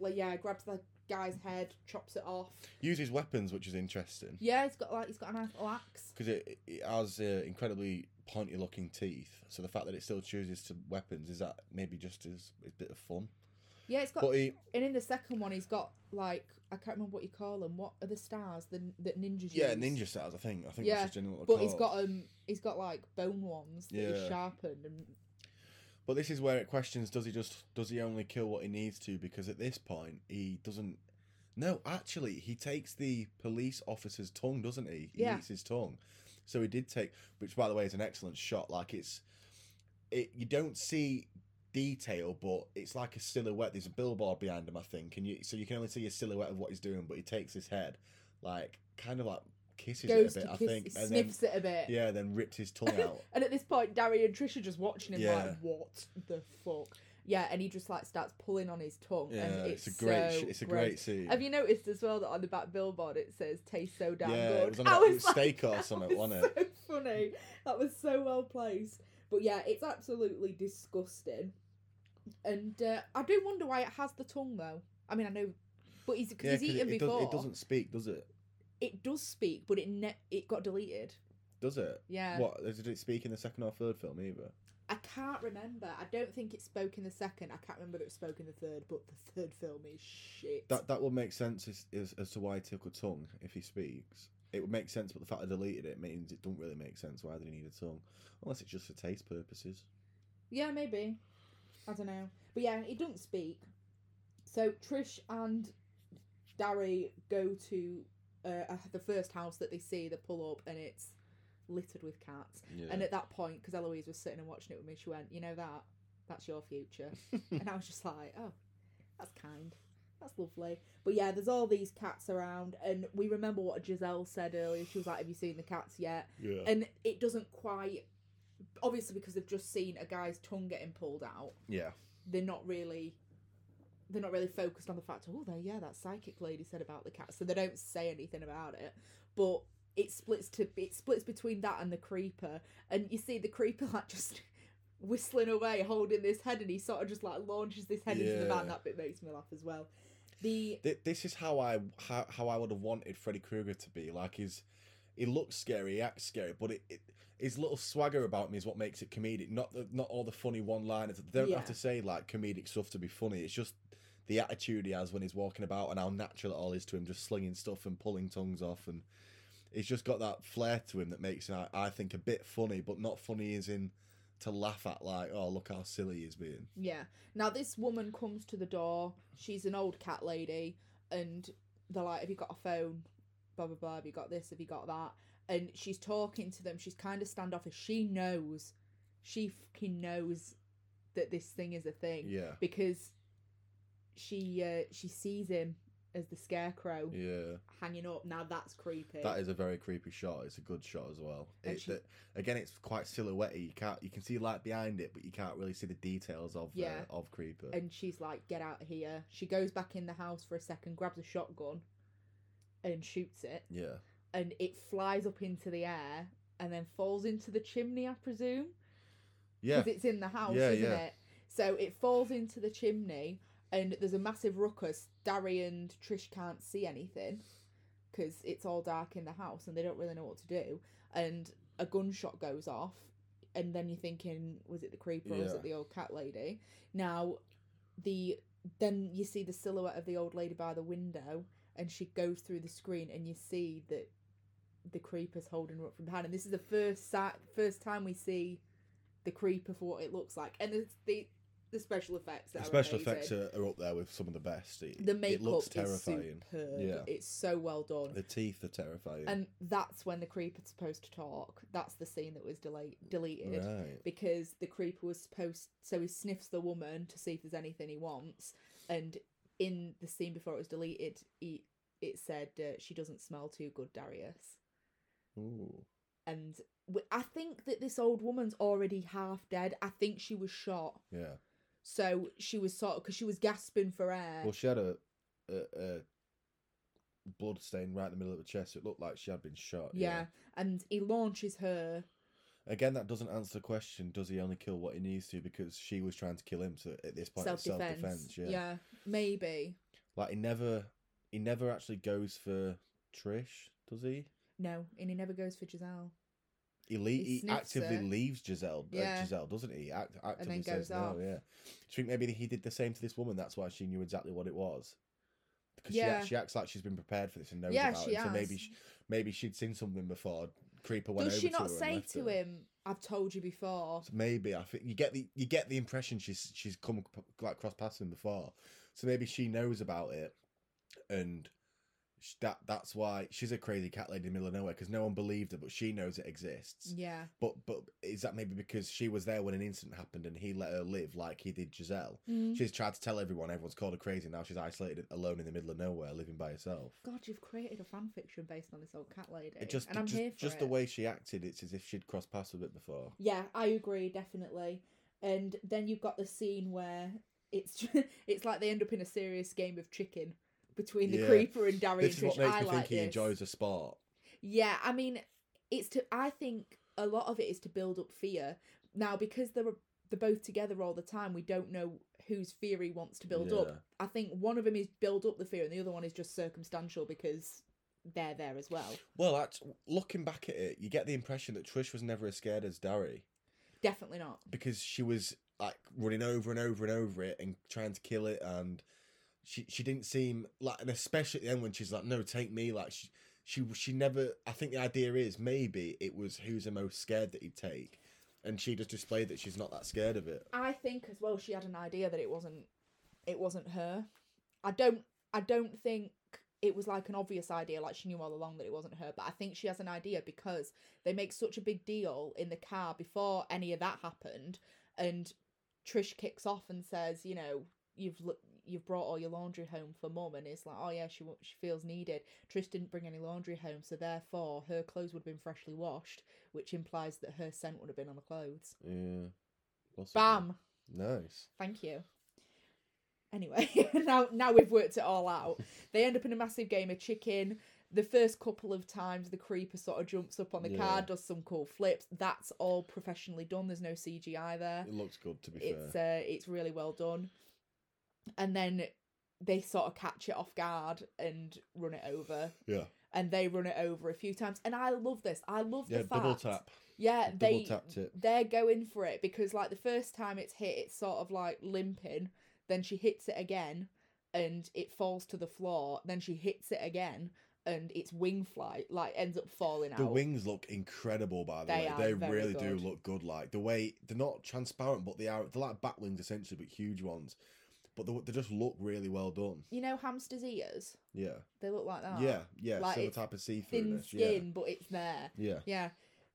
like yeah, grabs the guy's head, chops it off. Uses weapons, which is interesting Yeah, he's got like he's got a nice axe. because it, it has uh, incredibly pointy-looking teeth. So the fact that it still chooses to weapons is that maybe just as a bit of fun. Yeah, it's got. But he, and in the second one, he's got like I can't remember what you call them. What are the stars the, that ninjas use. yeah, use? ninja stars. I think. I think Yeah, that's just generally what But he's got um, he's got like bone ones that he's sharpened, and But this is where it questions: Does he just does he only kill what he needs to? Because at this point, he doesn't. No, actually, he takes the police officer's tongue, doesn't he? He Yeah. eats his tongue. So he did take, which by the way is an excellent shot. Like it's, it you don't see detail, but it's like a silhouette. There's a billboard behind him, I think, and you so you can only see a silhouette of what he's doing. But he takes his head, like kind of like kisses goes it a bit, I kiss, think, and sniffs it a bit. then yeah, then rips his tongue out. [laughs] And at this point, Darry and Trish are just watching him Yeah. like, what the fuck? Yeah, and he just like starts pulling on his tongue, Yeah, and it's, it's, a great, so it's a gross. great scene. Have you noticed as well that on the back billboard it says "Tastes so damn Yeah, good"? it was on [laughs] I about- was was steak or something, was wasn't So funny. That was so well placed. But yeah, it's absolutely disgusting. And uh, I do wonder why it has the tongue though. I mean, I know, but he's because Yeah, he's eaten it, it, before. does, it doesn't speak, does it? It does speak, but it ne- it got deleted. Does it? Yeah. What did it speak in the second or third film either? I can't remember. I don't think it spoke in the second. I can't remember that it spoke in the third. But the third film is shit. That that would make sense as, as, as to why he took a tongue if he speaks. It would make sense, but the fact I deleted it means it don't really make sense. Why did he need a tongue? Unless it's just for taste purposes. Yeah, maybe. I don't know. But yeah, he doesn't speak. So Trish and Darry go to uh, the first house that they see. They pull up and it's littered with cats. Yeah. And at that point, because Eloise was sitting and watching it with me, she went, "You know that? That's your future." [laughs] and I was just like, "Oh, that's kind. That's lovely." But yeah, there's all these cats around, and we remember what Jezelle said earlier. She was like, "Have you seen the cats yet?" yeah. and it doesn't quite obviously because they've just seen a guy's tongue getting pulled out yeah. they're not really they're not really focused on the fact oh there yeah that psychic lady said about the cat. So they don't say anything about it. But it splits to it splits between that and the creeper. And you see the creeper like just [laughs] whistling away holding this head and he sort of just like launches this head into the van. That bit makes me laugh as well. The This is how I how, how I would have wanted Freddy Krueger to be. Like he's he looks scary, he acts scary, but it, it his little swagger about me is what makes it comedic. Not the, not all the funny one liners. They don't Yeah. have to say like comedic stuff to be funny. It's just the attitude he has when he's walking about and how natural it all is to him, just slinging stuff and pulling tongues off, and he's just got that flair to him that makes him, I, I think, a bit funny, but not funny as in to laugh at. Like, oh, look how silly he's being. Yeah. Now this woman comes to the door. She's an old cat lady, and they're like, "Have you got a phone? Blah blah blah. Have you got this? Have you got that?" And she's talking to them. She's kind of standoffish. She knows, she fucking knows that this thing is a thing Yeah, because she uh, she sees him as the scarecrow yeah. hanging up. Now that's creepy. That is a very creepy shot. It's a good shot as well. And It, she- the- again, it's quite silhouette. You can't you can see light behind it, but you can't really see the details of Yeah. uh, of Creeper. and she's like, "Get out of here!" She goes back in the house for a second, grabs a shotgun, and shoots it. yeah, and it flies up into the air and then falls into the chimney, I presume, yeah, because it's in the house, Yeah, isn't yeah. it? So it falls into the chimney, and there's a massive ruckus. Darry and Trish can't see anything because it's all dark in the house, and they don't really know what to do. And a gunshot goes off, and then you're thinking, was it the creeper or was it the old cat lady? Now, the then you see the silhouette of the old lady by the window, and she goes through the screen, and you see that the creeper's holding her up from behind. And this is the first si- first time we see the creeper for what it looks like, and it's the the special effects. That the are special effects are, are up there with some of the best. It, The it makeup looks is terrifying. superb. Yeah. It's so well done. The teeth are terrifying. And that's when the creeper's supposed to talk. That's the scene that was delete- deleted right. because the creeper was supposed. So he sniffs the woman to see if there's anything he wants, and in the scene before it was deleted, he it said uh, she doesn't smell too good, Darius. Ooh. And I think that this old woman's already half dead. I think she was shot, Yeah. so she was sort of because she was gasping for air. Well, she had a, a, a blood stain right in the middle of her chest. It looked like she had been shot. yeah. and he launches her. Again, that doesn't answer the question. Does he only kill what he needs to? Because she was trying to kill him. So at this point, Self defense. Yeah. yeah, maybe. Like he never, he never actually goes for Trish, does he? No, and he never goes for Jezelle. He, le- He he, actively her. leaves Jezelle, Yeah. uh, Jezelle, doesn't he? Act- actively then says goes no. off. Yeah. Do you think maybe he did the same to this woman? That's why she knew exactly what it was. Because she, Yeah. act- she acts like she's been prepared for this and knows Yeah, about she it. So maybe she, maybe she'd seen something before. Creeper went Does over she not and say to her. him, "I've told you before"? So maybe I think you get the you get the impression she's she's come like cross past him before, so maybe she knows about it, and that that's why she's a crazy cat lady in the middle of nowhere because no one believed her, but she knows it exists. Yeah, But but is that maybe because she was there when an incident happened and he let her live like he did Jezelle? Mm. She's tried to tell everyone, everyone's called her crazy. Now she's isolated, alone in the middle of nowhere, living by herself. God, you've created a fan fiction based on this old cat lady, It just and I'm just, here for just it. the way she acted, it's as if she'd crossed paths with it before. Yeah, I agree definitely. And then you've got the scene where it's [laughs] it's like they end up in a serious game of chicken between the Yeah. creeper and Darry This is what makes I me like think he this. enjoys a sport. Yeah, I mean, it's to. I think a lot of it is to build up fear, Now, because they're they're both together all the time, we don't know whose fear he wants to build Yeah. up. I think one of them is build up the fear, and the other one is just circumstantial because they're there as well. Well, that's looking back at it, you get the impression that Trish was never as scared as Darry Definitely not. because she was like running over and over and over it and trying to kill it, and she she didn't seem like, and especially at the end when she's like, "No, take me," like she she she never. I think the idea is maybe it was who's the most scared that he'd take, and she just displayed that she's not that scared of it. I think as well she had an idea that it wasn't it wasn't her. I don't I don't think it was like an obvious idea like she knew all along that it wasn't her, but I think she has an idea because they make such a big deal in the car before any of that happened and Trish kicks off and says, you know, you've you've brought all your laundry home for mum and it's like, oh yeah, she she feels needed. Trish didn't bring any laundry home, so therefore her clothes would have been freshly washed, which implies that her scent would have been on the clothes. Yeah. Possibly. Bam. Nice. Thank you. Anyway, [laughs] now now we've worked it all out. They end up in a massive game of chicken. The first couple of times the creeper sort of jumps up on the car, does some cool flips. That's all professionally done. There's no CGI there. It looks good to be It's fair. uh, it's really well done. And then they sort of catch it off guard and run it over. yeah. And they run it over a few times. And I love this. I love Yeah. the fact Double tap. yeah, Double they tapped it. they're going for it because like the first time it's hit, it's sort of like limping. Then she hits it again, and it falls to the floor. Then she hits it again, and its wing flight like ends up falling The out. The wings look incredible, by the They way. They really do look good. Like the way they're not transparent, but they are. They're like bat wings essentially, but huge ones. But they, they just look really well done. You know hamsters' ears? Yeah, They look like that. yeah, yeah. Like Similar type of see Thin skin, but it's there. Yeah, yeah. Yeah,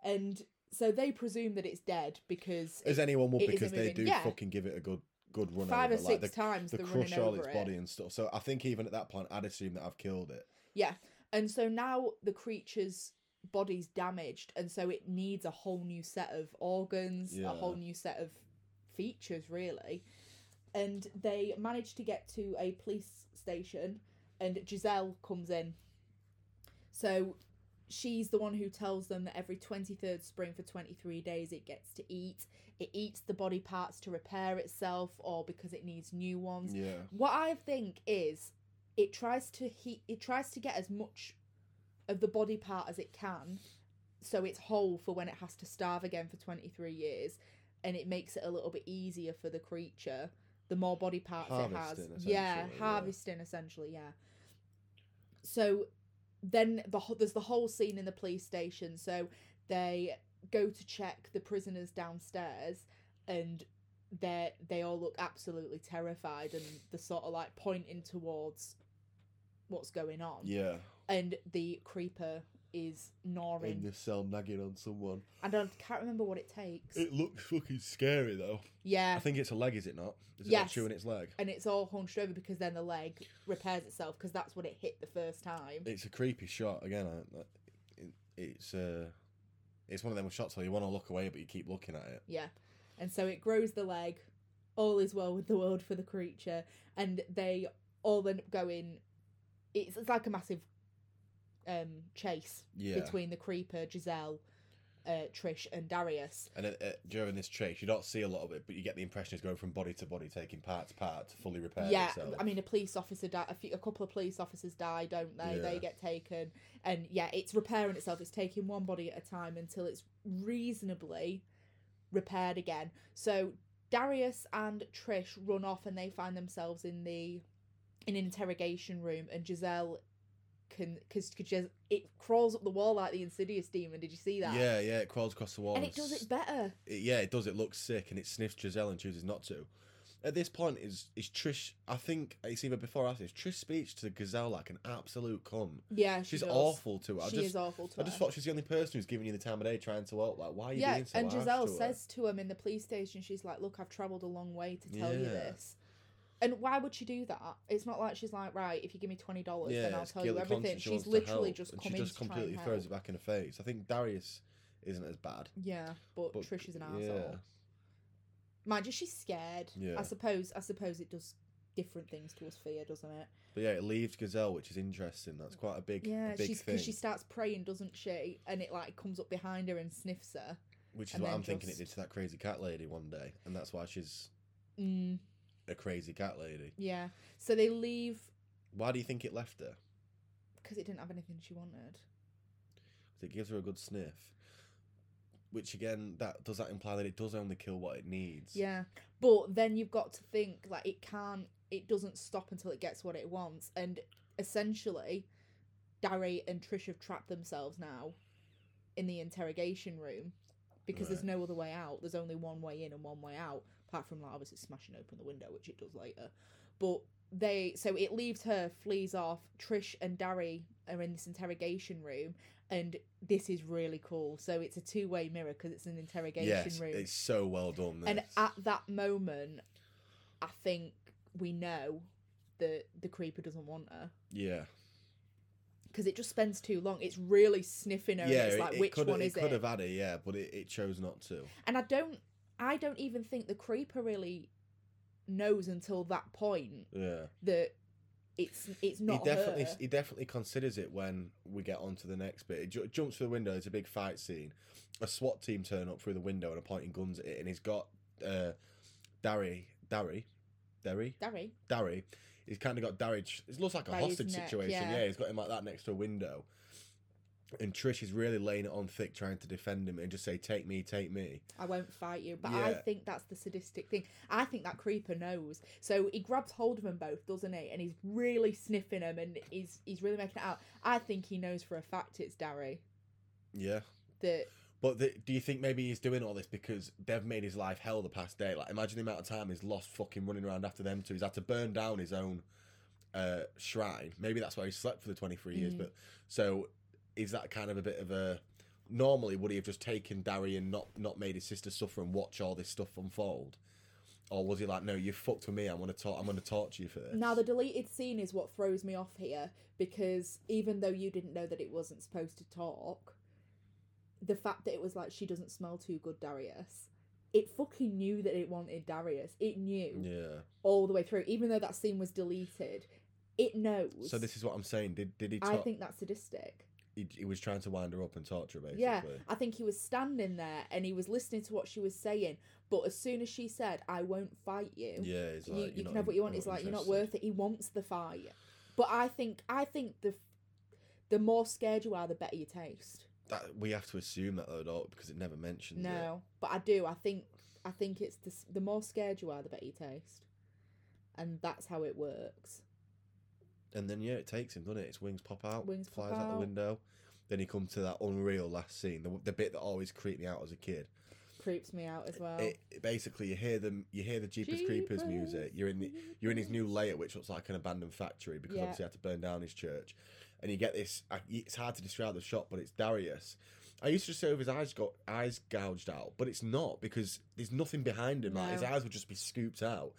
and so they presume that it's dead because As anyone would, because they do Yeah. fucking give it a good, good run. five over. or like, six they, times they they're crush running all over its it. body and stuff. So I think even at that point, I'd assume that I've killed it. Yeah. And so now the creature's body's damaged and so it needs a whole new set of organs, Yeah. a whole new set of features really. And they manage to get to a police station and Jezelle comes in. So she's the one who tells them that every 23rd spring for 23 days it gets to eat. It eats the body parts to repair itself or because it needs new ones Yeah, what I think is it tries to heat it tries to get as much of the body part as it can so it's whole for when it has to starve again for 23 years and it makes it a little bit easier for the creature the more body parts it has yeah essentially, yeah. harvesting essentially yeah so then the there's the whole scene in the police station so they go to check the prisoners downstairs and they they all look absolutely terrified and they're sort of like pointing towards what's going on yeah. and the creeper is gnawing In the cell, nagging on someone. And i don't can't remember what it takes It looks fucking scary though. yeah I think it's a leg, is it not? Is it Yes. chewing its leg? and it's all hunched over because then the leg repairs itself because that's what it hit the first time It's a creepy shot again. I, it's uh, it's one of them shots where you want to look away, but you keep looking at it. Yeah. And so it grows the leg. All is well with the world for the creature. And they all end up going. It's, it's like a massive um, chase Yeah. between the creeper, Jezelle, uh, Trish, and Darius. And uh, uh, during this chase, you don't see a lot of it, but you get the impression it's going from body to body, taking part to part to fully repair yeah. I mean, a police officer die. A, few, a couple of police officers die, don't they? They get taken, and yeah, it's repairing itself. It's taking one body at a time until it's reasonably repaired again. So Darius and Trish run off, and they find themselves in the in an interrogation room, and Jezelle can because it crawls up the wall like the Insidious demon. Did you see that? yeah, yeah, it crawls across the wall. and it does it better. it- yeah, it does. It looks sick, and it sniffs Jezelle and chooses not to. At this point, is is Trish? I think it's either before or after. Is Trish speaks to Gazelle like an absolute cunt. Yeah, she She's does. awful to her. I She just, is awful to I just thought she's the only person who's giving you the time of day trying to help. Like, why are you yeah, being so and Jezelle to her? says to him in the police station, she's like, "Look, I've travelled a long way to tell you this." And why would she do that? It's not like she's like, "Right, if you give me twenty dollars, then I'll tell you everything." She's literally help, just and she just completely throws it back in her face. I think Darius isn't as bad. Yeah, but, But Trish is an yeah. asshole. Mind you, she's scared. Yeah. I suppose. I suppose it does different things to us fear, doesn't it? But yeah, it leaves Gazelle, which is interesting. That's quite a big, Yeah, a big she's because she starts praying, doesn't she? And it like comes up behind her and sniffs her. Which is what I'm thinking it did to that crazy cat lady one day, and that's why she's Mm, a crazy cat lady. yeah. So they leave Why do you think it left her? because it didn't have anything she wanted. 'Cause it gives her a good sniff. Which again, that does that imply that it does only kill what it needs? Yeah, but then you've got to think like it can't. It doesn't stop until it gets what it wants, and essentially, Darry and Trish have trapped themselves now in the interrogation room because there's no other way out. There's only one way in and one way out, apart from like obviously smashing open the window, which it does later. But they so it leaves her, flees off. Trish and Darry are in this interrogation room, and this is really cool. So it's a two way mirror because it's an interrogation Yes, room. it's so well done. And at that moment, I think we know that the creeper doesn't want her yeah, because it just spends too long. It's really sniffing her. yeah, and it's it, like it which could one it is could it? have had it, yeah, but it, it chose not to. And I don't, I don't even think the creeper really knows until that point Yeah, that it's it's not he definitely her. he definitely considers it when we get on to the next bit. It ju- jumps through the window. It's a big fight scene. A SWAT team turn up through the window and are pointing guns at it, and he's got uh, Darry, Darry, Darry, Darry. Darry. He's kind of got Darry. It looks like a By hostage neck, situation. yeah. Yeah. he's got him like that next to a window. And Trish is really laying it on thick, trying to defend him and just say, "Take me, take me." I won't fight you. But I think that's the sadistic thing. I think that creeper knows. So he grabs hold of them both, doesn't he? And he's really sniffing them and he's he's really making it out. I think he knows for a fact it's Darry. Yeah. That But the, do you think maybe he's doing all this because they've made his life hell the past day? Like, imagine the amount of time he's lost fucking running around after them two. He's had to burn down his own uh, shrine. Maybe that's why he slept for the 23 years. Mm. But so is that kind of a bit of a. Normally, would he have just taken Darry and not, not made his sister suffer and watch all this stuff unfold? Or was he like, no, you fucked with me. I'm gonna talk. I'm gonna torture you for this. now the deleted scene is what throws me off here because even though you didn't know that it wasn't supposed to talk, the fact that it was like she doesn't smell too good, Darius. It fucking knew that it wanted Darius. It knew Yeah. all the way through, even though that scene was deleted. It knows. So this is what I'm saying. Did did he? I think that's sadistic. He, he was trying to wind her up and torture her, basically. Yeah, I think he was standing there and he was listening to what she was saying. But as soon as she said, "I won't fight you," Yeah, he's you, like, you "You're can have what you want. It's like you're not worth it. He wants the fight. But I think I think the the more scared you are, the better you taste. That we have to assume that though, don't, because it never mentions it. No, but I do. I think I think it's the the more scared you are, the better you taste, and that's how it works. And then yeah, it takes him, doesn't it? His wings pop out, Wings flies out. the window. Then he comes to that unreal last scene, the, the bit that always creeped me out as a kid. Creeps me out as well. It, it- basically you hear them, you hear the Jeepers Creepers music. You're in the, you're in his new layer, which looks like an abandoned factory because Yeah. obviously he had to burn down his church. And you get this. It's hard to describe the shot, but it's Darius. I used to say if his eyes got eyes gouged out, but it's not because there's nothing behind him. Like his eyes would just be scooped out.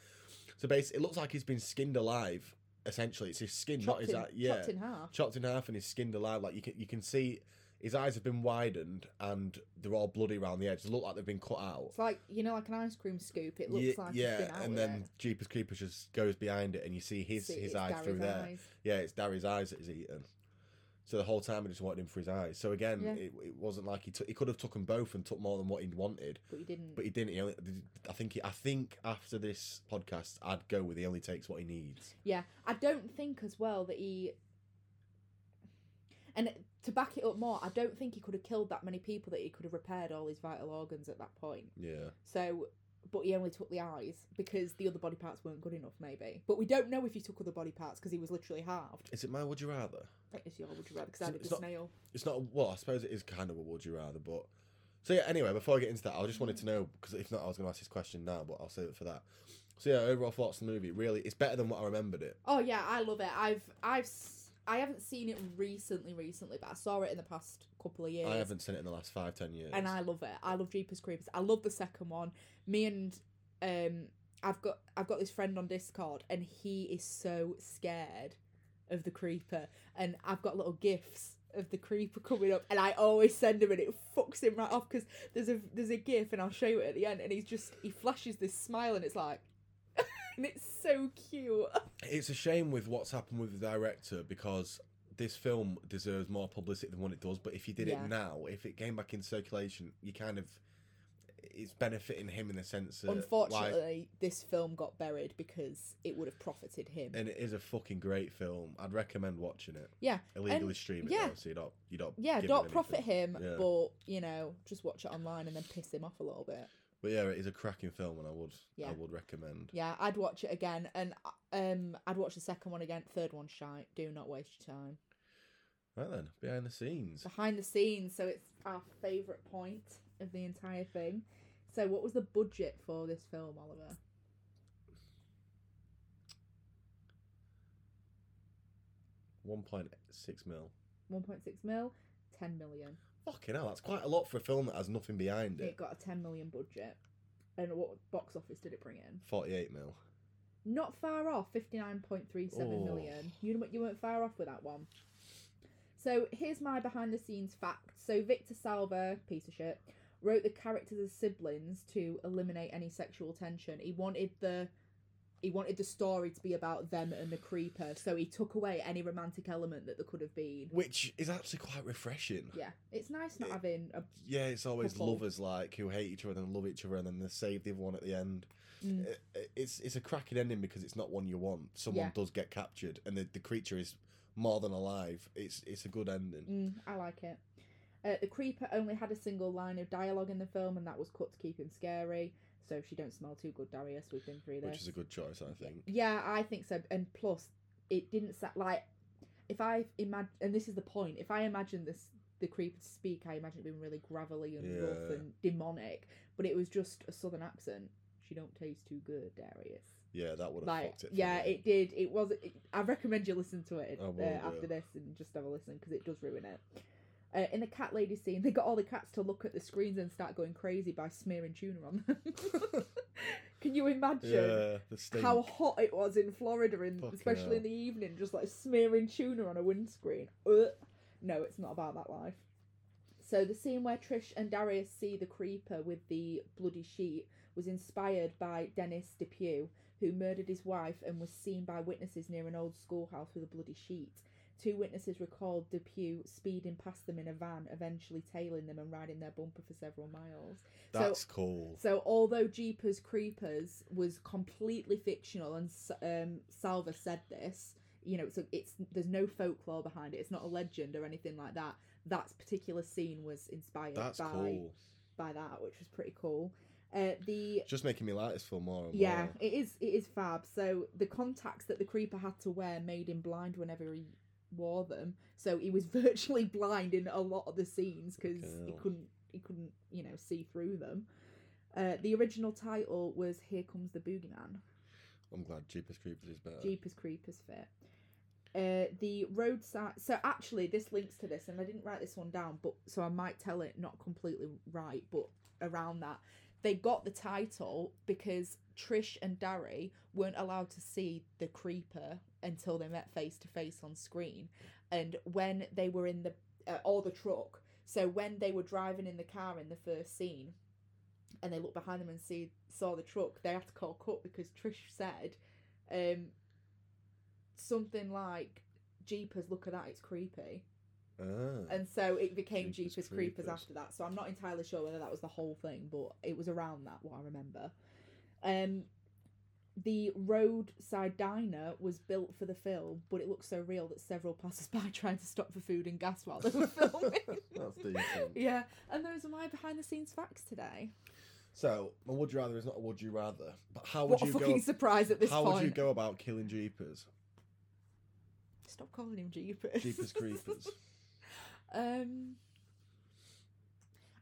So basically, it looks like he's been skinned alive. Essentially, it's his skin, not chopped, his in, eye. Yeah, chopped in half. chopped in half and he's skinned alive. Like you can you can see his eyes have been widened and they're all bloody around the edge. They look like they've been cut out. It's like you know, like an ice cream scoop. It looks Ye- like yeah, it's been out and then it. Jeepers Creepers just goes behind it and you see his See, his eyes through there. eyes. Yeah, it's Darry's eyes that he's eaten. So the whole time I just wanted him for his eyes. So again, Yeah. it, it wasn't like he took. He could have took them both and took more than what he wanted, But you didn't. but he didn't. He only, I think. He, I think after this podcast, I'd go with he only takes what he needs. Yeah, I don't think as well that he. And to back it up more, I don't think he could have killed that many people that he could have repaired all his vital organs at that point. Yeah. So, but he only took the eyes because the other body parts weren't good enough, maybe. But we don't know if he took other body parts because he was literally halved. Is it my would you rather? It's your would you rather because I did the not- snail. It's not. Well, I suppose it is kind of a would you rather, but. So yeah. Anyway, before I get into that, I just wanted to know because if not, I was going to ask this question now, but I'll save it for that. So yeah, overall thoughts on the movie. Really, it's better than what I remembered it. Oh yeah, I love it. I've I've I haven't seen it recently, recently, but I saw it in the past couple of years. I haven't seen it in the last five, ten years. and I love it. I love Jeepers Creepers. I love the second one. Me and um, I've got I've got this friend on Discord, and he is so scared of the creeper, and I've got little gifs of the creeper coming up, and I always send him, and it fucks him right off because there's a there's a gif, and I'll show you it at the end, and he's just he flashes this smile, and it's like, [laughs] and it's so cute. It's a shame with what's happened with the director because this film deserves more publicity than what it does. But if you did Yeah. it now, if it came back in circulation, you kind of it's benefiting him in the sense that Unfortunately, this film got buried because it would have profited him. and it is a fucking great film. I'd recommend watching it. yeah, Illegally And- stream it yeah. though, so you don't you don't yeah. Don't profit him, Yeah. but you know, just watch it online and then piss him off a little bit. But yeah, it is a cracking film, and I would Yeah. I would recommend. Yeah, I'd watch it again, and um, I'd watch the second one again. Third one, shite. Do not waste your time. Right then, behind the scenes. Behind the scenes, so it's our favourite point of the entire thing. So, what was the budget for this film, Oliver? One point six mil. One point six mil, ten million. Fucking hell, that's quite a lot for a film that has nothing behind It it. got a ten million budget, and what box office did it bring in? Forty-eight mil. Not far off, fifty nine point three seven Oh. million. You you weren't far off with that one. So here's my behind the scenes fact. So Victor Salva, piece of shit, wrote the characters as siblings to eliminate any sexual tension. He wanted the he wanted the story to be about them and the creeper, so he took away any romantic element that there could have been. Which is actually quite refreshing. Yeah, it's nice not It- having a Yeah, it's always Couple. lovers like who hate each other and love each other and then they save the other one at the end. Mm. It- It's it's a cracking ending because it's not one you want. Someone Yeah. does get captured and the, the creature is more than alive. It's it's a good ending. Mm, I like it. Uh, the creeper only had a single line of dialogue in the film, and that was cut to keep him scary. So she don't smell too good, Darius. We've been through this. Which is a good choice, I think. Yeah, I think so. And plus, it didn't sa- like if I imagine, and this is the point. If I imagine this, the creeper to speak, I imagine it being really gravelly and rough and demonic. But it was just a southern accent. She don't taste too good, Darius. Yeah, that would have Like, fucked it. yeah, me. it did. It was. It, I recommend you listen to it I uh, will, after yeah. this and just have a listen because it does ruin it. Uh, in the cat lady scene, they got all the cats to look at the screens and start going crazy by smearing tuna on them. [laughs] Can you imagine? Yeah, the how hot it was in Florida, in, Fucking especially hell. in the evening, just like smearing tuna on a windscreen. Ugh. No, it's not about that life. So the scene where Trish and Darius see the creeper with the bloody sheet was inspired by Dennis DePue, who murdered his wife and was seen by witnesses near an old schoolhouse with a bloody sheet. Two witnesses recalled DePue speeding past them in a van, eventually tailing them and riding their bumper for several miles. That's cool. So although Jeepers Creepers was completely fictional, and um, Salva said this, you know, so it's there's no folklore behind it. It's not a legend or anything like that. That particular scene was inspired That's by cool. by that, which was pretty cool. Uh, the It's just making me like this film more and yeah, more. it is it is fab. So the contacts that the creeper had to wear made him blind whenever he wore them. So he was [laughs] virtually blind in a lot of the scenes because he hell. couldn't he couldn't you know see through them. Uh, the original title was "Here Comes the Boogeyman." I'm glad Jeepers Creepers is better. Jeepers Creepers fit. Uh, the roadside. So actually, this links to this, and I didn't write this one down, but so I might tell it not completely right, but around that, they got the title because Trish and Darry weren't allowed to see the creeper until they met face to face on screen, and when they were in the uh, or the truck. So when they were driving in the car in the first scene, and they looked behind them and see saw the truck, they had to call cut because Trish said, um, something like, "Jeepers, look at that, it's creepy," Ah. and so it became Jeepers Jeepers, Creepers. Creepers. after that. So I'm not entirely sure whether that was the whole thing, but it was around that what I remember. Um, the roadside diner was built for the film, but it looked so real that several passers-by [laughs] tried to stop for food and gas while they were filming. [laughs] That's decent. yeah, and those are my behind-the-scenes facts today. So, my would you rather is not a would you rather. But how would What a you fucking go? surprise at this point? How point! would you go about killing Jeepers? Stop calling him Jeepers. Jeepers Creepers. [laughs] Um,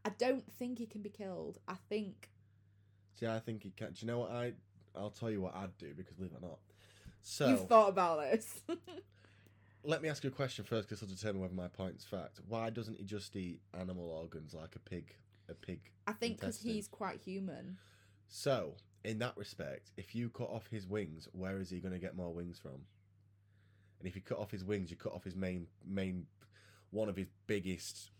I don't think he can be killed. I think See, I think he can. Do you know what I? I'll tell you what I'd do because believe it or not. So you've thought about this. [laughs] let me ask you a question first, because it'll determine whether my point's fact. Why doesn't he just eat animal organs like a pig? A pig. I think because he's quite human. So, in that respect, if you cut off his wings, where is he going to get more wings from? And if you cut off his wings, you cut off his main main one of his biggest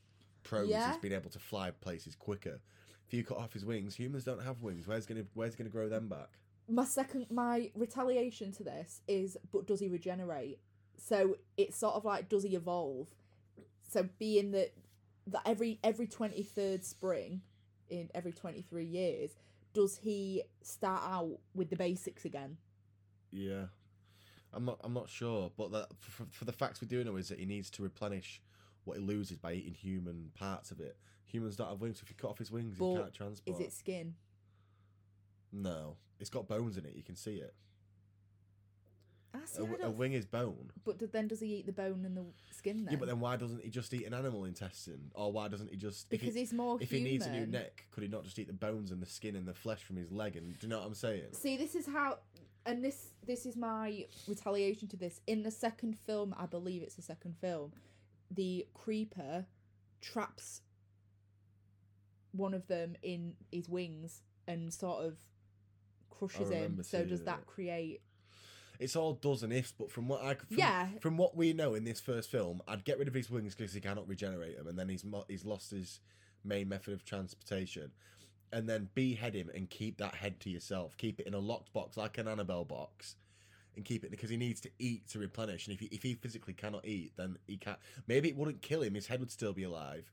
pros Yeah. is being able to fly places quicker. If you cut off his wings, humans don't have wings. Where's gonna where's he gonna grow them back? My second, my retaliation to this is, but does he regenerate? So it's sort of like, does he evolve? So being that that every every twenty third spring, in every 23 years, does he start out with the basics again? Yeah, I'm not. I'm not sure, but that for, for the facts we do know is that he needs to replenish what he loses by eating human parts of it. Humans don't have wings. So if you cut off his wings, he can't transport. Is it skin? No, it's got bones in it. You can see it. I see, A, I w- a don't- wing is bone. But then does he eat the bone and the skin then? Yeah, but then why doesn't he just eat an animal intestine? Or why doesn't he just? if he- because he's more if human. he needs a new neck, could he not just eat the bones and the skin and the flesh from his leg? And do you know what I'm saying? See, this is how, and this this is my retaliation to this. In the second film, I believe it's the second film, the creeper traps one of them in his wings and sort of crushes him. So does that create? It's all does and ifs, but from what I from, Yeah. from what we know in this first film, I'd get rid of his wings because he cannot regenerate them, and then he's mo- he's lost his main method of transportation, and then behead him and keep that head to yourself. Keep it in a locked box like an Annabelle box, and keep it because he needs to eat to replenish. And if he, if he physically cannot eat, then he can't. Maybe it wouldn't kill him; his head would still be alive.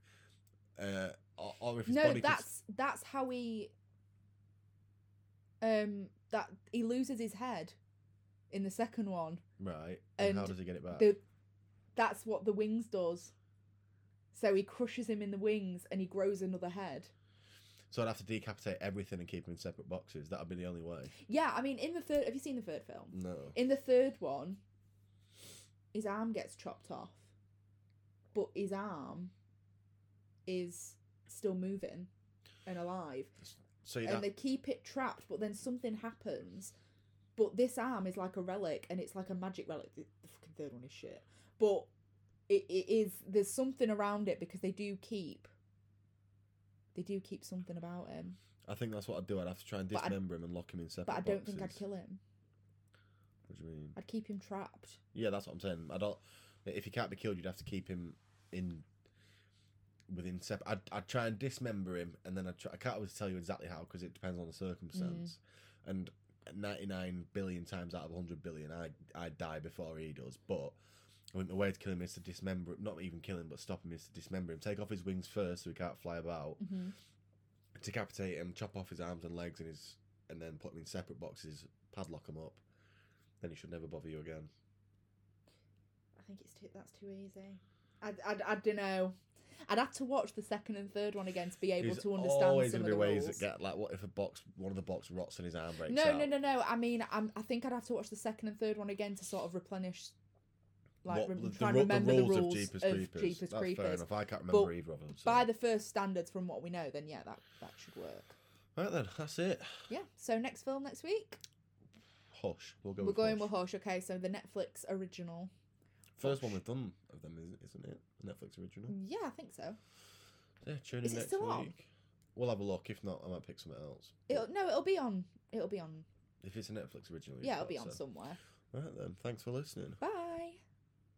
Uh, or, or if his No, body could- that's that's how he. Um, that he loses his head, in the second one. right. And, how does he get it back? the that's what the wings does. So he crushes him in the wings and he grows another head. So I'd have to decapitate everything and keep them in separate boxes. That'd be the only way. Yeah, I mean in the third have you seen the third film? No. In the third one, his arm gets chopped off. But his arm is still moving and alive. So and have, they keep it trapped, but then something happens. But this arm is like a relic, and it's like a magic relic. The, the fucking third one is shit, but it, it is. There's something around it because they do keep. They do keep something about him, I think that's what I'd do. I'd have to try and But dismember him and lock him in separate but I don't think I'd boxes. kill him. What do you mean? I'd keep him trapped. Yeah, that's what I'm saying. I don't. If he can't be killed, you'd have to keep him in within separate. I'd, I'd try and dismember him, and then I'd try, I can't always tell you exactly how because it depends on the circumstance. Mm. And 99 billion times out of 100 billion, I I die before he does. But I think the way to kill him is to dismember him. Not even kill him, but stop him is to dismember him. Take off his wings first so he can't fly about. hmm Decapitate him, chop off his arms and legs, and his and then put them in separate boxes. Padlock them up. Then he should never bother you again. I think it's too. That's too easy. I I, I don't know. I'd have to watch the second and third one again to be able There's to understand always some gonna of be the ways rules. that get like what if a box one of the box rots and his arm breaks No, out. no, no, no. I mean, I'm, I think I'd have to watch the second and third one again to sort of replenish, like, What- the, try and ru- remember the rules, the rules of Jeepers of Creepers. Jeepers That's fair enough. I can't remember But either of them. So. By the first standards, from what we know, then yeah, that that should work. Right then, that's it. Yeah. So next film next week, Hush. We'll go. we're with going Hush. with Hush. Okay, so the Netflix original. First one we've done of them, isn't- it? Netflix original. Yeah, I think so. Yeah, tune in Is it next still week. on? We'll have a look. If not, I might pick something else. It'll no, it'll be on. It'll be on. If it's a Netflix original, Yeah, it'll be on to. somewhere. Right then, thanks for listening. Bye.